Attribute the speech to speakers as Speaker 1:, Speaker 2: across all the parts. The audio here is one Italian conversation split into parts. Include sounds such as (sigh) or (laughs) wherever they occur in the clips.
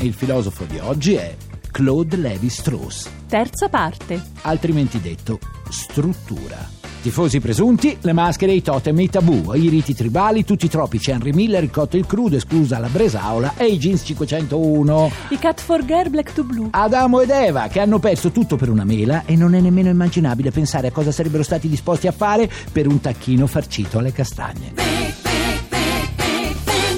Speaker 1: Il filosofo di oggi è Claude Lévi-Strauss,
Speaker 2: terza parte.
Speaker 1: altrimenti detto struttura. Tifosi presunti, le maschere, i totem, i tabù, i riti tribali, tutti i tropici, Henry Miller, il cotto il crudo, esclusa la Bresaola e i jeans 501.
Speaker 2: I Cat for Girl Black to Blue.
Speaker 1: Adamo ed Eva, che hanno perso tutto per una mela e non è nemmeno immaginabile pensare a cosa sarebbero stati disposti a fare per un tacchino farcito alle castagne.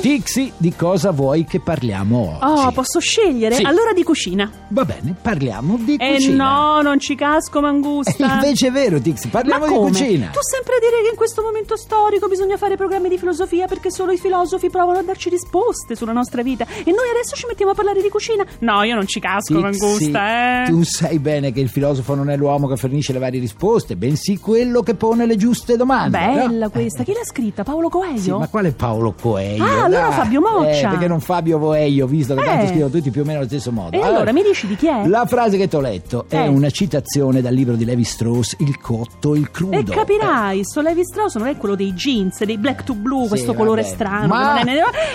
Speaker 1: Tixi, di cosa vuoi che parliamo oggi?
Speaker 2: Oh, posso scegliere?
Speaker 1: Sì.
Speaker 2: Allora di cucina.
Speaker 1: Va bene, parliamo di
Speaker 2: Eh
Speaker 1: cucina.
Speaker 2: no, non ci casco, Mangusta.
Speaker 1: invece è vero, Tixi, parliamo
Speaker 2: Ma
Speaker 1: di cucina.
Speaker 2: Tu sempre a dire che in questo momento storico bisogna fare programmi di filosofia perché solo i filosofi provano a darci risposte sulla nostra vita e noi adesso ci mettiamo a parlare di cucina? No, io non ci casco,
Speaker 1: Tixi,
Speaker 2: Mangusta, eh.
Speaker 1: Tu sai bene che il filosofo non è l'uomo che fornisce le varie risposte, bensì quello che pone le giuste domande.
Speaker 2: Bella
Speaker 1: no?
Speaker 2: questa, chi l'ha scritta? Paolo Coelho?
Speaker 1: Sì, ma quale Paolo Coelho?
Speaker 2: Ah, allora
Speaker 1: Dai.
Speaker 2: Fabio Moccia.
Speaker 1: Eh, perché non Fabio Voello, visto che
Speaker 2: Eh.
Speaker 1: tanto scrivono tutti più o meno allo stesso modo.
Speaker 2: E allora mi dici di chi è?
Speaker 1: La frase che ti ho letto è
Speaker 2: Eh.
Speaker 1: una citazione dal libro di Levi Strauss, Il cotto, il crudo.
Speaker 2: E capirai, sto Levi Strauss non è quello dei jeans, dei black to blue,
Speaker 1: Sì,
Speaker 2: questo colore
Speaker 1: vabbè.
Speaker 2: strano,
Speaker 1: Ma-
Speaker 2: è-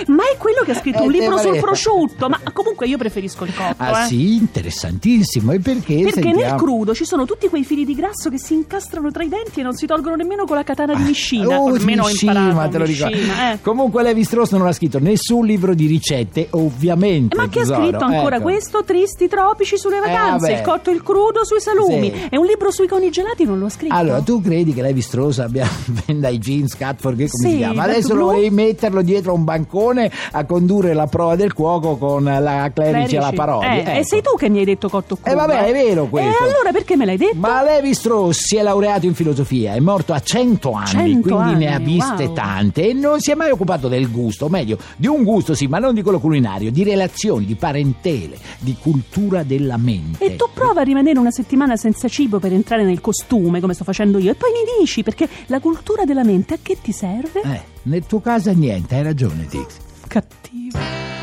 Speaker 2: ma è quello che ha scritto
Speaker 1: Eh,
Speaker 2: un libro sul prosciutto. Ma (laughs) comunque io preferisco il cotto,
Speaker 1: Ah
Speaker 2: eh.
Speaker 1: sì, interessantissimo. E perché?
Speaker 2: Perché nel
Speaker 1: Sentiamo.
Speaker 2: crudo ci sono tutti quei fili di grasso che si incastrano tra i denti e non si tolgono nemmeno con la katana di Mishina.
Speaker 1: Oh,
Speaker 2: Almeno imparato.
Speaker 1: te lo ricordo.
Speaker 2: Eh.
Speaker 1: Comunque Levi Strauss non ha scritto nessun libro di ricette, ovviamente.
Speaker 2: Eh, Ma chi ha scritto ancora
Speaker 1: Ecco.
Speaker 2: questo? Tristi tropici sulle vacanze,
Speaker 1: vabbè.
Speaker 2: il cotto e il crudo sui salumi.
Speaker 1: Sì.
Speaker 2: E un libro sui conigelati non lo ha scritto?
Speaker 1: Allora, tu credi che Levi Strauss abbia (laughs) i jeans cat for gay, come
Speaker 2: Sì,
Speaker 1: si chiama? Adesso lo volevi metterlo dietro a un bancone a condurre la prova del cuoco con la Clerici alla parodia.
Speaker 2: Eh,
Speaker 1: ecco.
Speaker 2: E sei tu che mi hai detto cotto crudo.
Speaker 1: Eh, vabbè, è vero questo.
Speaker 2: E allora perché me l'hai detto?
Speaker 1: Ma Levi Strauss si è laureato in filosofia, è morto a 100 anni,
Speaker 2: 100
Speaker 1: quindi ne ha
Speaker 2: anni,
Speaker 1: viste
Speaker 2: wow.
Speaker 1: tante e non si è mai occupato del gusto, o meglio, di un gusto sì, ma non di quello culinario, di relazioni, di parentele, di cultura della mente.
Speaker 2: E tu prova a rimanere una settimana senza cibo per entrare nel costume, come sto facendo io, e poi mi dici, perché la cultura della mente a che ti serve?
Speaker 1: Eh, nel tuo caso niente, hai ragione, Tix.
Speaker 2: Cattivo.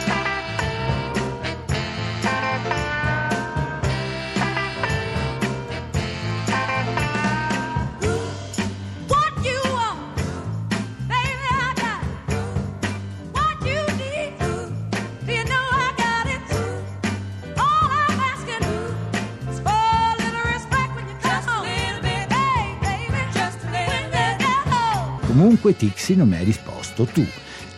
Speaker 1: 5 Tixi non mi hai risposto tu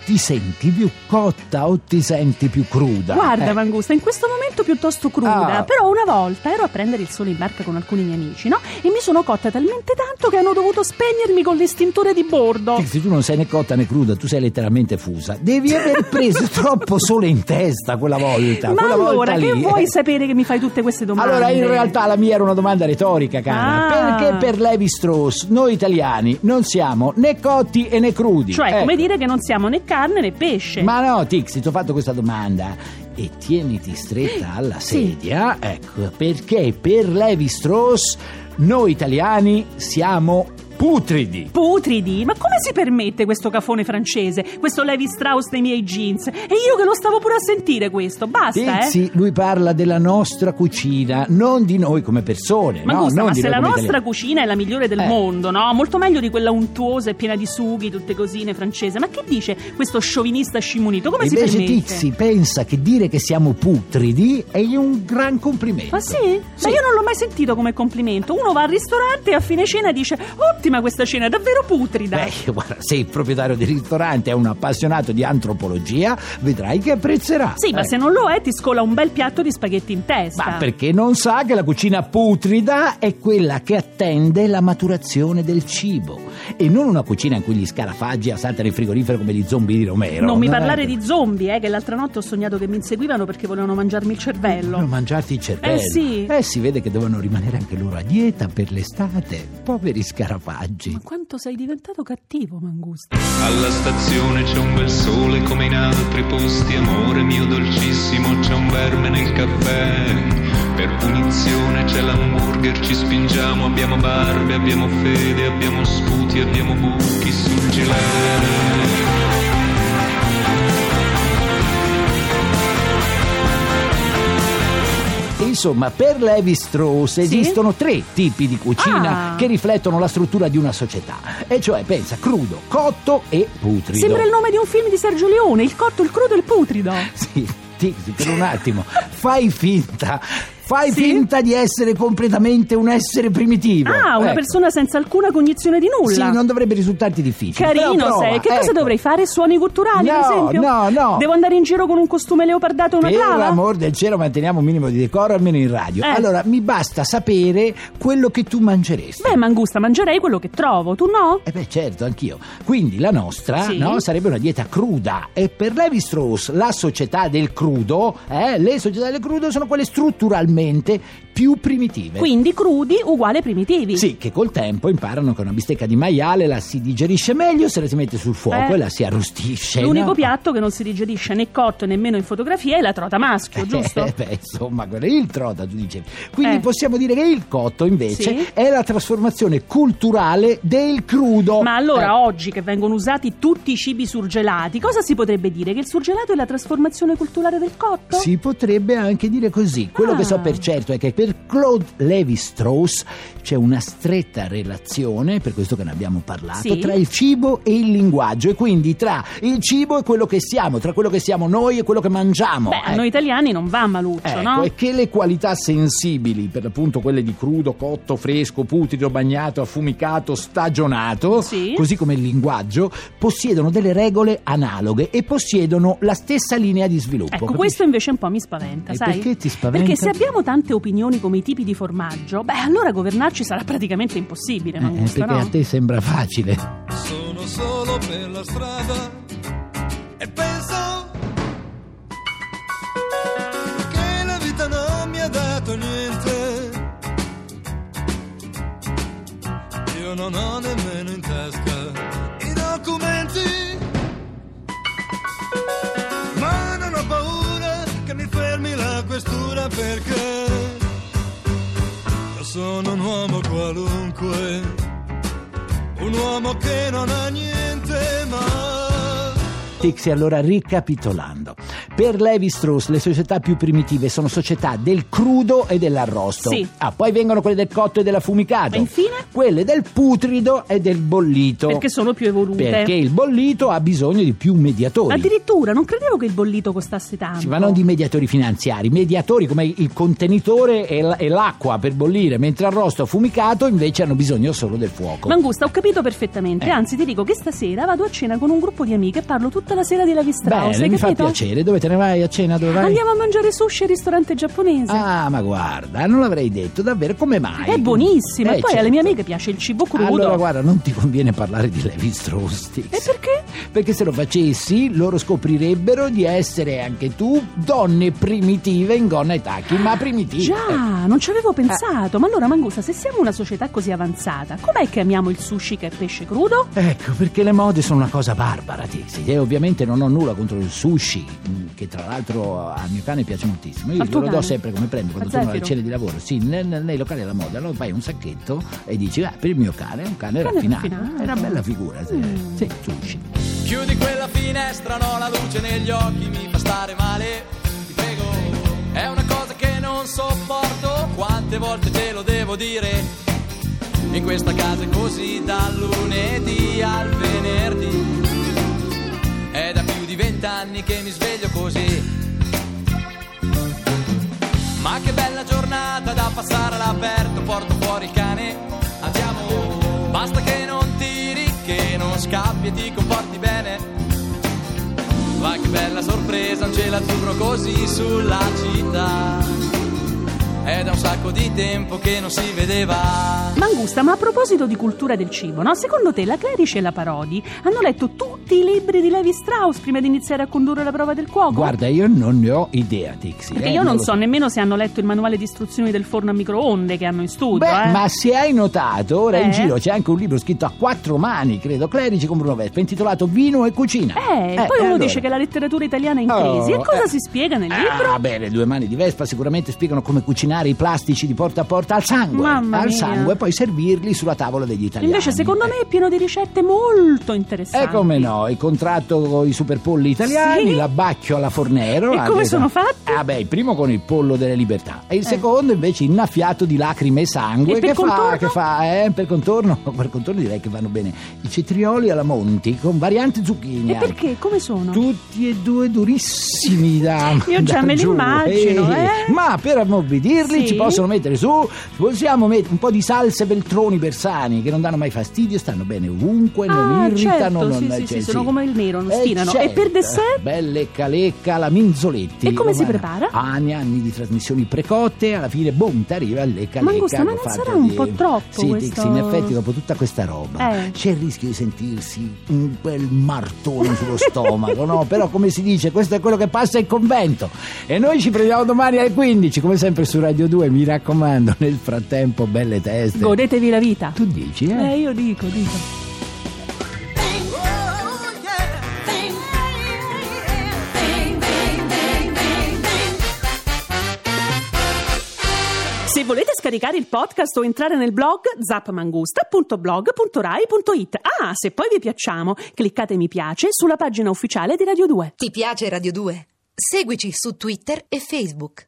Speaker 1: ti senti più cotta o ti senti più cruda?
Speaker 2: Guarda,
Speaker 1: Eh,
Speaker 2: Mangusta, in questo momento piuttosto cruda,
Speaker 1: Ah.
Speaker 2: però una volta ero a prendere il sole in barca con alcuni miei amici, no? E mi sono cotta talmente tanto che hanno dovuto spegnermi con l'estintore di bordo.
Speaker 1: Tixi, tu non sei né cotta né cruda, tu sei letteralmente fusa. Devi aver preso (laughs) troppo sole in testa quella volta.
Speaker 2: Ma
Speaker 1: quella
Speaker 2: allora,
Speaker 1: volta
Speaker 2: che
Speaker 1: lì,
Speaker 2: vuoi
Speaker 1: eh.
Speaker 2: sapere che mi fai tutte queste domande?
Speaker 1: Allora, in realtà la mia era una domanda retorica, cara.
Speaker 2: Ah.
Speaker 1: Perché per Levi Strauss noi italiani non siamo né cotti e né crudi?
Speaker 2: Cioè,
Speaker 1: Ecco.
Speaker 2: come dire che non siamo né carne né pesce.
Speaker 1: Ma no, Tixi, ti ho fatto questa domanda e tieniti stretta alla sedia. Ecco, perché per Levi Strauss noi italiani siamo putridi.
Speaker 2: Putridi, ma come si permette questo cafone francese? Questo Levi Strauss nei miei jeans? E io che lo stavo pure a sentire questo, basta, eh?
Speaker 1: Tixi, lui parla della nostra cucina, non di noi come persone.
Speaker 2: Ma
Speaker 1: no,
Speaker 2: gusta,
Speaker 1: non
Speaker 2: ma
Speaker 1: di
Speaker 2: se
Speaker 1: noi
Speaker 2: la nostra
Speaker 1: italiani.
Speaker 2: cucina è la migliore del
Speaker 1: Eh.
Speaker 2: mondo, no? Molto meglio di quella untuosa e piena di sughi, tutte cosine francese. Ma che dice questo sciovinista scimunito? Come si
Speaker 1: Invece
Speaker 2: permette?
Speaker 1: Tixi pensa che dire che siamo putridi è un gran complimento.
Speaker 2: Ma sì? Ma io non l'ho mai sentito come complimento. Uno va al ristorante e a fine cena dice: Ottima questa cena, è davvero putrida.
Speaker 1: Beh, guarda, se il proprietario del ristorante è un appassionato di antropologia, vedrai che apprezzerà.
Speaker 2: sì, ma
Speaker 1: Eh.
Speaker 2: se non lo è, ti scola un bel piatto di spaghetti in testa.
Speaker 1: Ma perché non sa che la cucina putrida è quella che attende la maturazione del cibo e non una cucina in cui gli scarafaggi assaltano il frigorifero come gli zombie di Romero.
Speaker 2: Non mi parlare di zombie, eh, che l'altra notte ho sognato che mi inseguivano perché volevano mangiarmi il cervello.
Speaker 1: Non mangiarti il cervello.
Speaker 2: Eh, sì.
Speaker 1: Eh, si vede che devono rimanere anche loro a dieta per l'estate. Poveri scarafaggi. Selvaggi.
Speaker 2: Ma quanto sei diventato cattivo, Mangusta.
Speaker 3: Alla stazione c'è un bel sole come in altri posti, amore mio dolcissimo, c'è un verme nel caffè. Per punizione c'è l'hamburger, ci spingiamo, abbiamo barbe, abbiamo fede, abbiamo sputi, abbiamo buchi sul gilet.
Speaker 1: Insomma, per Levi Strauss esistono tre tipi di cucina
Speaker 2: Ah.
Speaker 1: che riflettono la struttura di una società. E cioè, pensa, crudo, cotto e putrido.
Speaker 2: Sembra il nome di un film di Sergio Leone, il cotto, il crudo e il putrido.
Speaker 1: Sì, per un attimo, fai finta, fai
Speaker 2: Sì?
Speaker 1: finta di essere completamente un essere primitivo.
Speaker 2: Ah, una
Speaker 1: Ecco.
Speaker 2: persona senza alcuna cognizione di nulla.
Speaker 1: Sì, non dovrebbe risultarti difficile.
Speaker 2: Carino sei. Che cosa
Speaker 1: ecco.
Speaker 2: dovrei fare? Suoni culturali,
Speaker 1: No,
Speaker 2: ad esempio?
Speaker 1: no, no.
Speaker 2: Devo andare in giro con un costume leopardato e una
Speaker 1: Per
Speaker 2: clava?
Speaker 1: l'amor del cielo manteniamo un minimo di decoro almeno in radio.
Speaker 2: Eh.
Speaker 1: Allora, mi basta sapere quello che tu mangeresti.
Speaker 2: Beh, Mangusta, mangerei quello che trovo, tu no?
Speaker 1: Eh beh, certo, anch'io. Quindi la nostra
Speaker 2: Sì.
Speaker 1: no, sarebbe una dieta cruda. E per Levi Strauss, la società del crudo, eh, le società del crudo sono quelle strutturalmente attualmente più primitive.
Speaker 2: Quindi crudi uguale primitivi.
Speaker 1: Sì, che col tempo imparano che una bistecca di maiale la si digerisce meglio se la si mette sul fuoco
Speaker 2: Eh.
Speaker 1: e la si arrostisce.
Speaker 2: L'unico
Speaker 1: no?
Speaker 2: piatto che non si digerisce né cotto nemmeno in fotografia è la trota maschio, giusto?
Speaker 1: Eh, (laughs) beh, insomma, quello è il trota, tu dicevi. Quindi
Speaker 2: Eh.
Speaker 1: possiamo dire che il cotto, invece,
Speaker 2: Sì.
Speaker 1: è la trasformazione culturale del crudo.
Speaker 2: Ma allora
Speaker 1: Eh.
Speaker 2: oggi che vengono usati tutti i cibi surgelati, cosa si potrebbe dire? Che il surgelato è la trasformazione culturale del cotto?
Speaker 1: Si potrebbe anche dire così. Quello
Speaker 2: Ah.
Speaker 1: che so per certo è che per Claude Levi Strauss c'è una stretta relazione, per questo che ne abbiamo parlato,
Speaker 2: Sì.
Speaker 1: tra il cibo e il linguaggio e quindi tra il cibo e quello che siamo, tra quello che siamo noi e quello che mangiamo.
Speaker 2: Beh,
Speaker 1: Ecco.
Speaker 2: noi italiani non va maluccio,
Speaker 1: Ecco,
Speaker 2: no?
Speaker 1: e che le qualità sensibili, per l'appunto quelle di crudo, cotto, fresco, putrido, bagnato, affumicato, stagionato,
Speaker 2: Sì.
Speaker 1: così come il linguaggio, possiedono delle regole analoghe e possiedono la stessa linea di sviluppo.
Speaker 2: Ecco,
Speaker 1: capisci?
Speaker 2: questo invece un po' mi spaventa,
Speaker 1: E
Speaker 2: sai?
Speaker 1: perché ti spaventa?
Speaker 2: Perché se abbiamo tante opinioni come i tipi di formaggio, beh, allora governarci sarà praticamente impossibile,
Speaker 1: Eh,
Speaker 2: Mangusta,
Speaker 1: perché
Speaker 2: no?
Speaker 1: a te sembra facile.
Speaker 4: Sono solo per la strada e penso che la vita non mi ha dato niente. Io non ho nemmeno in tasca i documenti. Ma non ho paura che mi fermi la questura perché sono un uomo qualunque. Un uomo che non ha niente ma
Speaker 1: Tixi, allora ricapitolando. Per Levi Strauss le società più primitive sono società del crudo e dell'arrosto.
Speaker 2: Sì.
Speaker 1: Ah, poi vengono quelle del cotto e dell'affumicato.
Speaker 2: E infine?
Speaker 1: Quelle del putrido e del bollito.
Speaker 2: Perché sono più evolute.
Speaker 1: Perché il bollito ha bisogno di più mediatori.
Speaker 2: Addirittura, non credevo che il bollito costasse tanto.
Speaker 1: Sì, ma non di mediatori finanziari, mediatori come il contenitore e l'acqua per bollire, mentre arrosto e affumicato invece hanno bisogno solo del fuoco.
Speaker 2: Mangusta, ho capito perfettamente.
Speaker 1: Eh.
Speaker 2: Anzi, ti dico che stasera vado a cena con un gruppo di amiche e parlo tutta la sera di Levi Strauss.
Speaker 1: Bene, mi fa piacere. Dove te ne vai a cena? Dove vai?
Speaker 2: Andiamo a mangiare sushi al ristorante giapponese.
Speaker 1: Ah, ma guarda, non l'avrei detto, davvero, come mai?
Speaker 2: È buonissima.
Speaker 1: Eh,
Speaker 2: e poi
Speaker 1: certo.
Speaker 2: alle mie amiche piace il cibo crudo.
Speaker 1: Allora, guarda, non ti conviene parlare di Levi Strauss.
Speaker 2: E perché?
Speaker 1: Perché se lo facessi, loro scoprirebbero di essere anche tu donne primitive in gonna e tacchi, ma primitive.
Speaker 2: Già, non ci avevo pensato. Ma allora, Mangusta, se siamo una società così avanzata, com'è che amiamo il sushi che è pesce crudo?
Speaker 1: Ecco, perché le mode sono una cosa barbara, Tixi. E ovviamente non ho nulla contro il sushi, che tra l'altro al mio cane piace moltissimo. Io glielo do sempre come premio quando
Speaker 2: A
Speaker 1: torno alle cene di lavoro. Sì, nel- nel- nei locali della moda, allora fai un sacchetto e dici, ah, per il mio cane, è un cane, raffinato. È una bella figura,
Speaker 2: Mm.
Speaker 1: sì sushi.
Speaker 5: Chiudi quella finestra, no, la luce negli occhi mi fa stare male. Ti prego, è una cosa che non sopporto. Quante volte te lo devo dire? In questa casa è così dal lunedì al venerdì. Vent'anni che mi sveglio così. Ma che bella giornata da passare all'aperto, porto fuori il cane, andiamo. Basta che non tiri, che non scappi e ti comporti bene. Ma che bella sorpresa, un cielo azzurro così sulla città. È da un sacco di tempo che non si vedeva.
Speaker 2: Mangusta, ma a proposito di cultura del cibo, no? Secondo te la Clerici e la Parodi hanno letto tutti i libri di Levi Strauss prima di iniziare a condurre la prova del cuoco?
Speaker 1: Guarda, io non ne ho idea, Tixi.
Speaker 2: Perché
Speaker 1: eh,
Speaker 2: io non
Speaker 1: lo
Speaker 2: so nemmeno se hanno letto il manuale di istruzioni del forno a microonde che hanno in studio,
Speaker 1: Beh,
Speaker 2: eh.
Speaker 1: ma se hai notato, ora in
Speaker 2: Eh?
Speaker 1: giro c'è anche un libro scritto a quattro mani, credo, Clerici con Bruno Vespa, intitolato Vino e cucina.
Speaker 2: Eh, poi
Speaker 1: e
Speaker 2: uno
Speaker 1: allora?
Speaker 2: dice che la letteratura italiana è in
Speaker 1: Oh,
Speaker 2: crisi. e cosa
Speaker 1: eh.
Speaker 2: si spiega nel libro?
Speaker 1: Ah, beh, le due mani di Vespa sicuramente spiegano come cucinare i plastici di porta a porta al sangue.
Speaker 2: Mamma
Speaker 1: al
Speaker 2: mia.
Speaker 1: sangue e poi servirli sulla tavola degli italiani.
Speaker 2: Invece, secondo
Speaker 1: Eh.
Speaker 2: me, è pieno di ricette molto interessanti.
Speaker 1: E come no, il contratto con i superpolli italiani,
Speaker 2: Sì?
Speaker 1: l'abbacchio alla Fornero.
Speaker 2: E
Speaker 1: anche
Speaker 2: come sono fatti?
Speaker 1: Ah beh, il primo con il pollo delle libertà e il secondo invece innaffiato di lacrime e sangue
Speaker 2: E per
Speaker 1: che, fa,
Speaker 2: contorno?
Speaker 1: che fa, eh, per contorno, (laughs) per contorno direi che vanno bene i cetrioli alla Monti con variante zucchine.
Speaker 2: E perché? Come sono?
Speaker 1: Tutti e due durissimi da (laughs)
Speaker 2: Io già
Speaker 1: da
Speaker 2: me li immagino, eh.
Speaker 1: Ma per ammorbidirli
Speaker 2: Sì.
Speaker 1: ci possono mettere su possiamo mettere un po' di salse beltroni bersani che non danno mai fastidio stanno bene ovunque non
Speaker 2: Ah,
Speaker 1: irritano
Speaker 2: certo,
Speaker 1: non,
Speaker 2: sì,
Speaker 1: cioè,
Speaker 2: sì, sono come il nero, non
Speaker 1: Eh,
Speaker 2: stinano. E
Speaker 1: certo.
Speaker 2: per dessert?
Speaker 1: belle calecca la minzoletti
Speaker 2: E come si
Speaker 1: Guarda,
Speaker 2: prepara?
Speaker 1: anni anni di trasmissioni precotte alla fine boom t'arriva alle calecca
Speaker 2: Mangusta, ma non sarà un
Speaker 1: di-
Speaker 2: po' troppo
Speaker 1: sì,
Speaker 2: questo?
Speaker 1: Tixi, in effetti dopo tutta questa roba
Speaker 2: Eh.
Speaker 1: c'è il rischio di sentirsi un bel martone sullo stomaco no? (laughs) però come si dice questo è quello che passa in convento e noi ci prendiamo domani alle 15 come sempre su Radio 2 mi raccomando (laughs) nel frattempo belle teste
Speaker 2: Godetevi la vita.
Speaker 1: tu dici eh?
Speaker 2: Eh, io dico, dico. Se volete scaricare il podcast o entrare nel blog zapmangusta.blog.rai.it. Ah, se poi vi piacciamo, cliccate mi piace sulla pagina ufficiale di Radio 2.
Speaker 6: Ti piace Radio 2? Seguici su Twitter e Facebook.